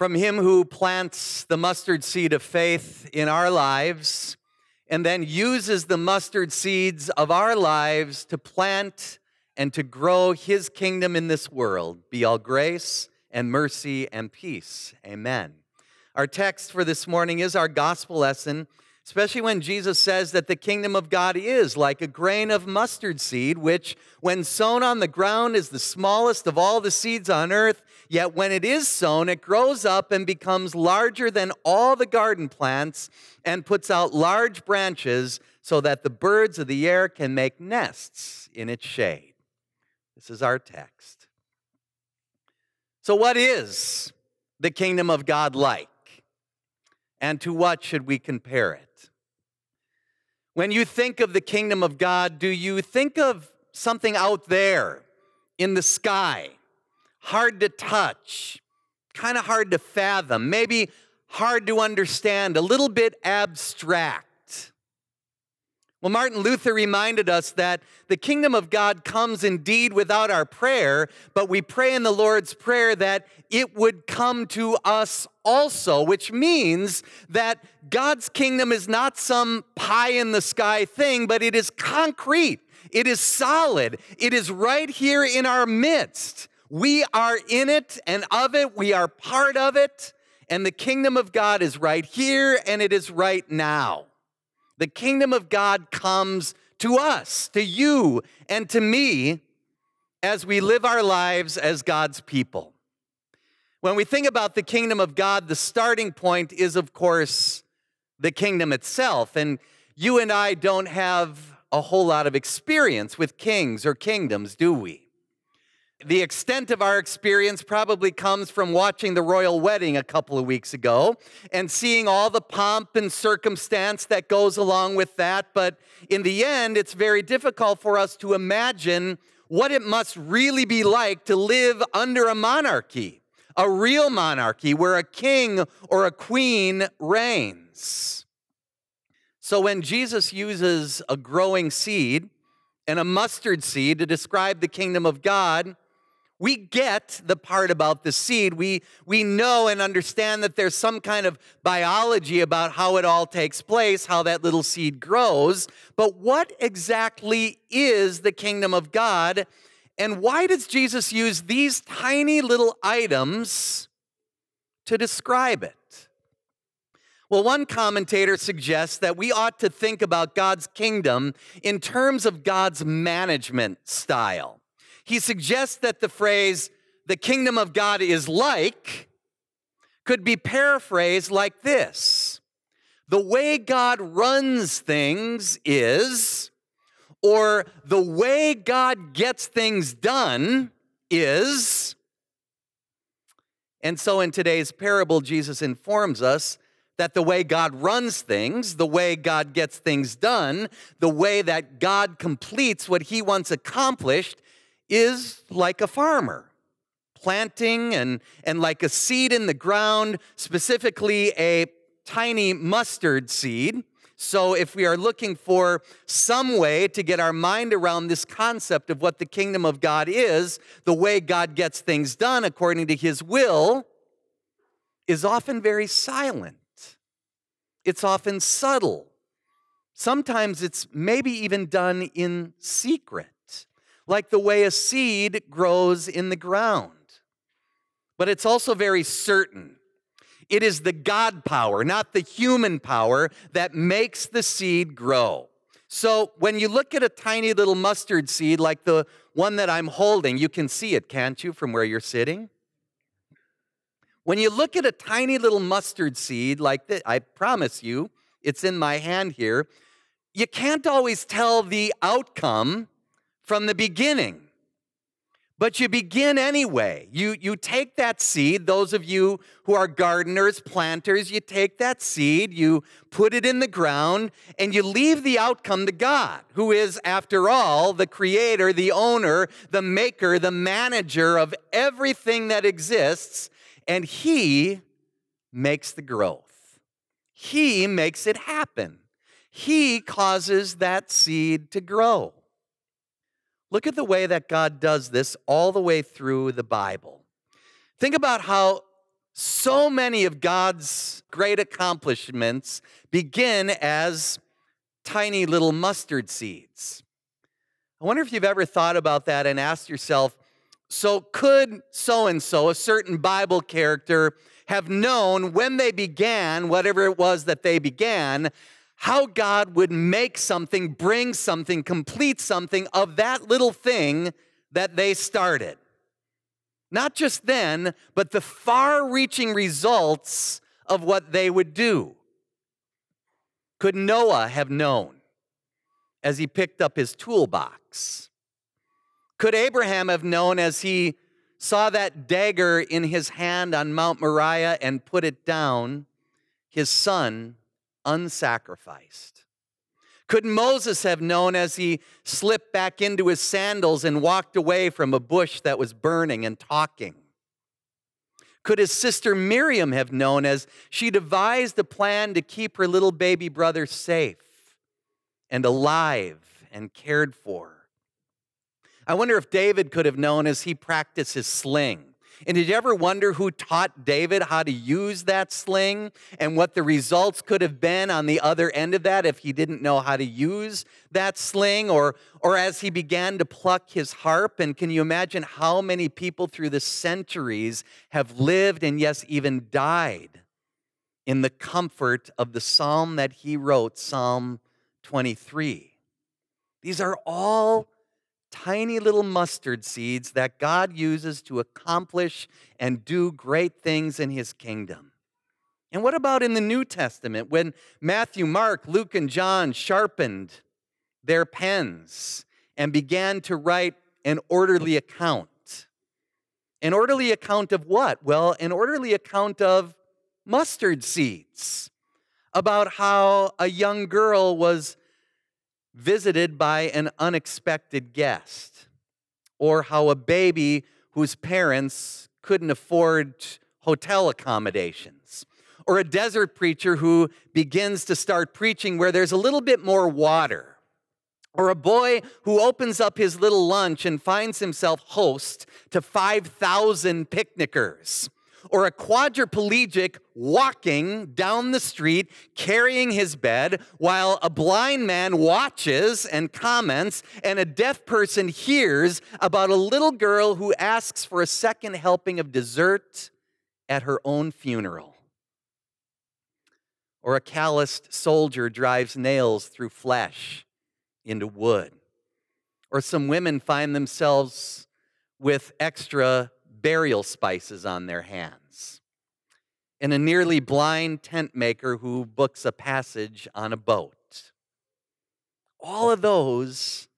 from Him who plants the mustard seed of faith in our lives and then uses the mustard seeds of our lives to plant and to grow His kingdom in this world. Be all grace and mercy and peace. Amen. Our text for this morning is our gospel lesson especially when Jesus says that the kingdom of God is like a grain of mustard seed, which, when sown on the ground, is the smallest of all the seeds on earth. Yet when it is sown, it grows up and becomes larger than all the garden plants and puts out large branches so that the birds of the air can make nests in its shade. This is our text. So, what is the kingdom of God like? And to what should we compare it? When you think of the kingdom of God, do you think of something out there in the sky, hard to touch, kind of hard to fathom, maybe hard to understand, a little bit abstract? Well, Martin Luther reminded us that the kingdom of God comes indeed without our prayer, but we pray in the Lord's Prayer that it would come to us also, which means that God's kingdom is not some pie in the sky thing, but it is concrete, it is solid, it is right here in our midst. We are in it and of it, we are part of it, and the kingdom of God is right here and it is right now. The kingdom of God comes to us, to you, and to me as we live our lives as God's people. When we think about the kingdom of God, the starting point is, of course, the kingdom itself. And you and I don't have a whole lot of experience with kings or kingdoms, do we? The extent of our experience probably comes from watching the royal wedding a couple of weeks ago and seeing all the pomp and circumstance that goes along with that. But in the end, it's very difficult for us to imagine what it must really be like to live under a monarchy, a real monarchy where a king or a queen reigns. So when Jesus uses a growing seed and a mustard seed to describe the kingdom of God, we get the part about the seed. We, we know and understand that there's some kind of biology about how it all takes place, how that little seed grows. But what exactly is the kingdom of God? And why does Jesus use these tiny little items to describe it? Well, one commentator suggests that we ought to think about God's kingdom in terms of God's management style he suggests that the phrase, the kingdom of God is like, could be paraphrased like this The way God runs things is, or the way God gets things done is. And so in today's parable, Jesus informs us that the way God runs things, the way God gets things done, the way that God completes what he wants accomplished is like a farmer planting and, and like a seed in the ground, specifically a tiny mustard seed. So, if we are looking for some way to get our mind around this concept of what the kingdom of God is, the way God gets things done according to his will is often very silent. It's often subtle. Sometimes it's maybe even done in secret like the way a seed grows in the ground. But it's also very certain. It is the God power, not the human power, that makes the seed grow. So when you look at a tiny little mustard seed like the one that I'm holding, you can see it, can't you, from where you're sitting? When you look at a tiny little mustard seed like this, I promise you, it's in my hand here, you can't always tell the outcome from the beginning. But you begin anyway. You, you take that seed, those of you who are gardeners, planters, you take that seed, you put it in the ground, and you leave the outcome to God, who is, after all, the creator, the owner, the maker, the manager of everything that exists, and He makes the growth. He makes it happen. He causes that seed to grow. Look at the way that God does this all the way through the Bible. Think about how So many of God's great accomplishments begin as tiny little mustard seeds. I wonder if you've ever thought about that and asked yourself so, could so and so, a certain Bible character, have known when they began, whatever it was that they began, how God would make something, bring something, complete something of that little thing that they started? Not just then, but the far reaching results of what they would do. Could Noah have known as he picked up his toolbox? Could Abraham have known as he saw that dagger in his hand on Mount Moriah and put it down, his son unsacrificed? Could Moses have known as he slipped back into his sandals and walked away from a bush that was burning and talking? Could his sister Miriam have known as she devised a plan to keep her little baby brother safe and alive and cared for? I wonder if David could have known as he practiced his sling. And did you ever wonder who taught David how to use that sling and what the results could have been on the other end of that if he didn't know how to use that sling or, or as he began to pluck his harp? And can you imagine how many people through the centuries have lived and, yes, even died in the comfort of the psalm that he wrote, Psalm 23? These are all tiny little mustard seeds that God uses to accomplish and do great things in his kingdom. And what about in the New Testament when Matthew, Mark, Luke, and John sharpened their pens and began to write an orderly account? An orderly account of what? Well, an orderly account of mustard seeds, about how a young girl was visited by an unexpected guest, or how a baby whose parents couldn't afford hotel accommodations, or a desert preacher who begins to start preaching where there's a little bit more water, or a boy who opens up his little lunch and finds himself host to 5,000 picnickers or a quadriplegic walking down the street carrying his bed while a blind man watches and comments and a deaf person hears about a little girl who asks for a second helping of dessert at her own funeral. Or a calloused soldier drives nails through flesh into wood. Or some women find themselves with extra burial spices on their hands, and a nearly blind tent maker who books a passage on a boat. All of those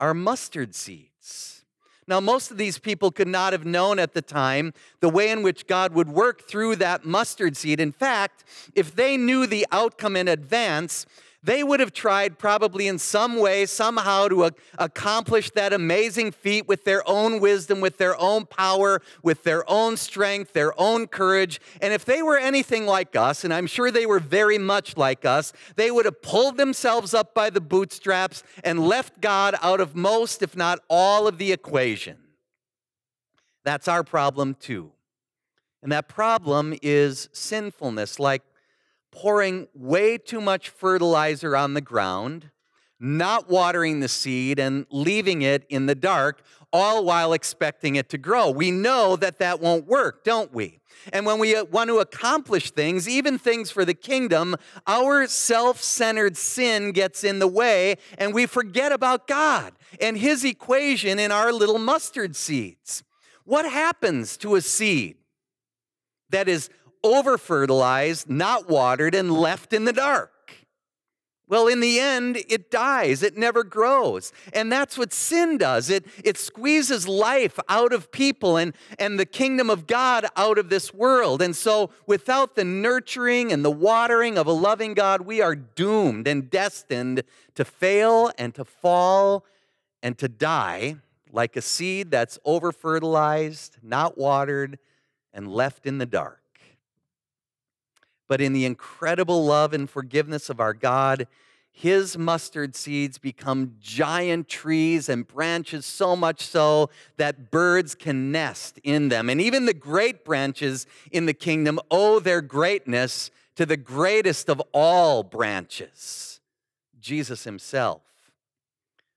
are mustard seeds. Now, most of these people could not have known at the time the way in which God would work through that mustard seed. In fact, if they knew the outcome in advance, they would have tried, probably in some way, somehow, to a- accomplish that amazing feat with their own wisdom, with their own power, with their own strength, their own courage. And if they were anything like us, and I'm sure they were very much like us, they would have pulled themselves up by the bootstraps and left God out of most, if not all, of the equation. That's our problem, too. And that problem is sinfulness, like pouring way too much fertilizer on the ground, not watering the seed, and leaving it in the dark, all while expecting it to grow. We know that that won't work, don't we? And when we uh, want to accomplish things, even things for the kingdom, our self centered sin gets in the way and we forget about God and His equation in our little mustard seeds. What happens to a seed that is over fertilized, not watered, and left in the dark. Well, in the end, it dies. It never grows. And that's what sin does. It, it squeezes life out of people and, and the kingdom of God out of this world. And so, without the nurturing and the watering of a loving God, we are doomed and destined to fail and to fall and to die like a seed that's over fertilized, not watered, and left in the dark but in the incredible love and forgiveness of our God, his mustard seeds become giant trees and branches, so much so that birds can nest in them. And even the great branches in the kingdom owe their greatness to the greatest of all branches, Jesus himself.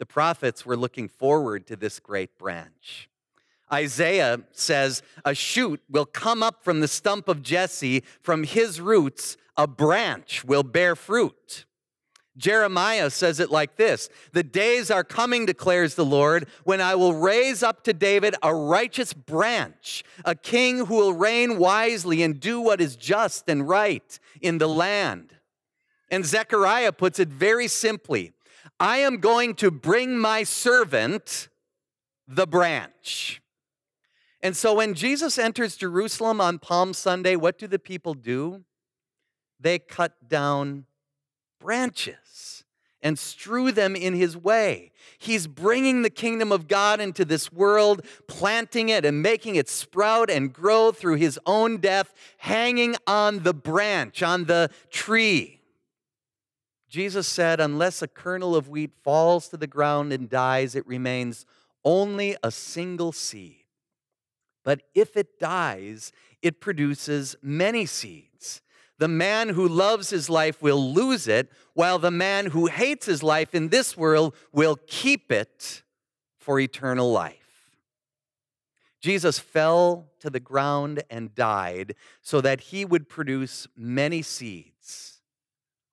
The prophets were looking forward to this great branch. Isaiah says, A shoot will come up from the stump of Jesse, from his roots, a branch will bear fruit. Jeremiah says it like this The days are coming, declares the Lord, when I will raise up to David a righteous branch, a king who will reign wisely and do what is just and right in the land. And Zechariah puts it very simply I am going to bring my servant, the branch. And so when Jesus enters Jerusalem on Palm Sunday, what do the people do? They cut down branches and strew them in his way. He's bringing the kingdom of God into this world, planting it and making it sprout and grow through his own death, hanging on the branch, on the tree. Jesus said, Unless a kernel of wheat falls to the ground and dies, it remains only a single seed. But if it dies, it produces many seeds. The man who loves his life will lose it, while the man who hates his life in this world will keep it for eternal life. Jesus fell to the ground and died so that he would produce many seeds,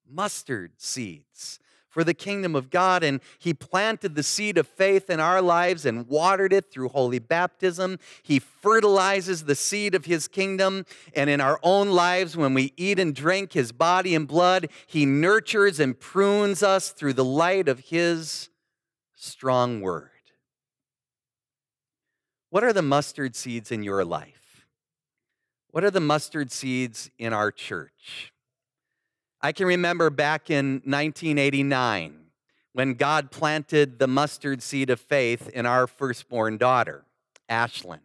mustard seeds, for the kingdom of God. And He planted the seed of faith in our lives and watered it through holy baptism. He fertilizes the seed of His kingdom. And in our own lives, when we eat and drink His body and blood, He nurtures and prunes us through the light of His strong word. What are the mustard seeds in your life? What are the mustard seeds in our church? I can remember back in 1989 when God planted the mustard seed of faith in our firstborn daughter, Ashlyn.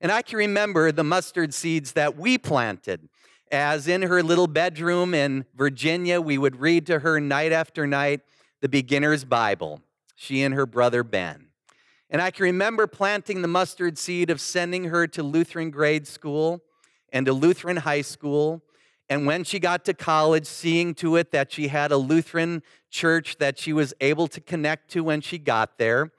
And I can remember the mustard seeds that we planted as in her little bedroom in Virginia, we would read to her night after night the beginner's Bible, she and her brother Ben. And I can remember planting the mustard seed of sending her to Lutheran grade school and to Lutheran high school and when she got to college, seeing to it that she had a Lutheran church that she was able to connect to when she got there.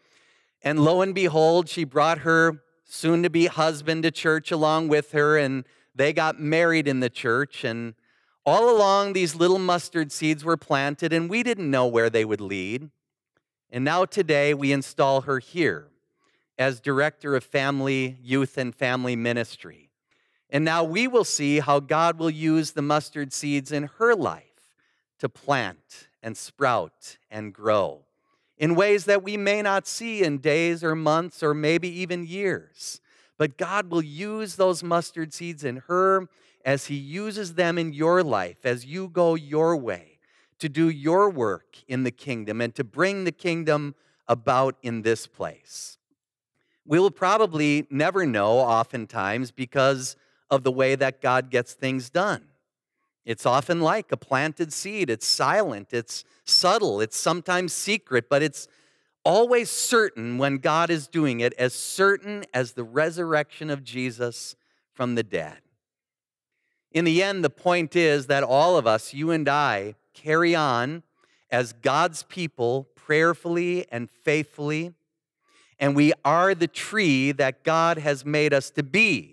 And lo and behold, she brought her soon to be husband to church along with her, and they got married in the church. And all along, these little mustard seeds were planted, and we didn't know where they would lead. And now today, we install her here as director of family, youth, and family ministry. And now we will see how God will use the mustard seeds in her life to plant and sprout and grow in ways that we may not see in days or months or maybe even years. But God will use those mustard seeds in her as He uses them in your life as you go your way to do your work in the kingdom and to bring the kingdom about in this place. We will probably never know, oftentimes, because of the way that God gets things done. It's often like a planted seed. It's silent, it's subtle, it's sometimes secret, but it's always certain when God is doing it, as certain as the resurrection of Jesus from the dead. In the end, the point is that all of us, you and I, carry on as God's people prayerfully and faithfully, and we are the tree that God has made us to be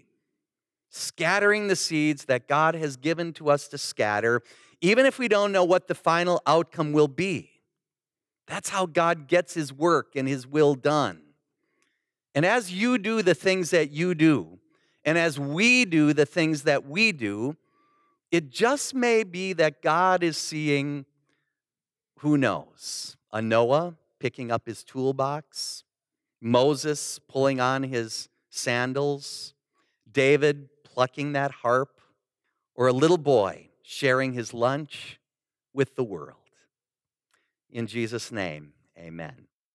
scattering the seeds that God has given to us to scatter, even if we don't know what the final outcome will be. That's how God gets his work and his will done. And as you do the things that you do, and as we do the things that we do, it just may be that God is seeing, who knows, a Noah picking up his toolbox, Moses pulling on his sandals, David plucking that harp, or a little boy sharing his lunch with the world. In Jesus' name, amen.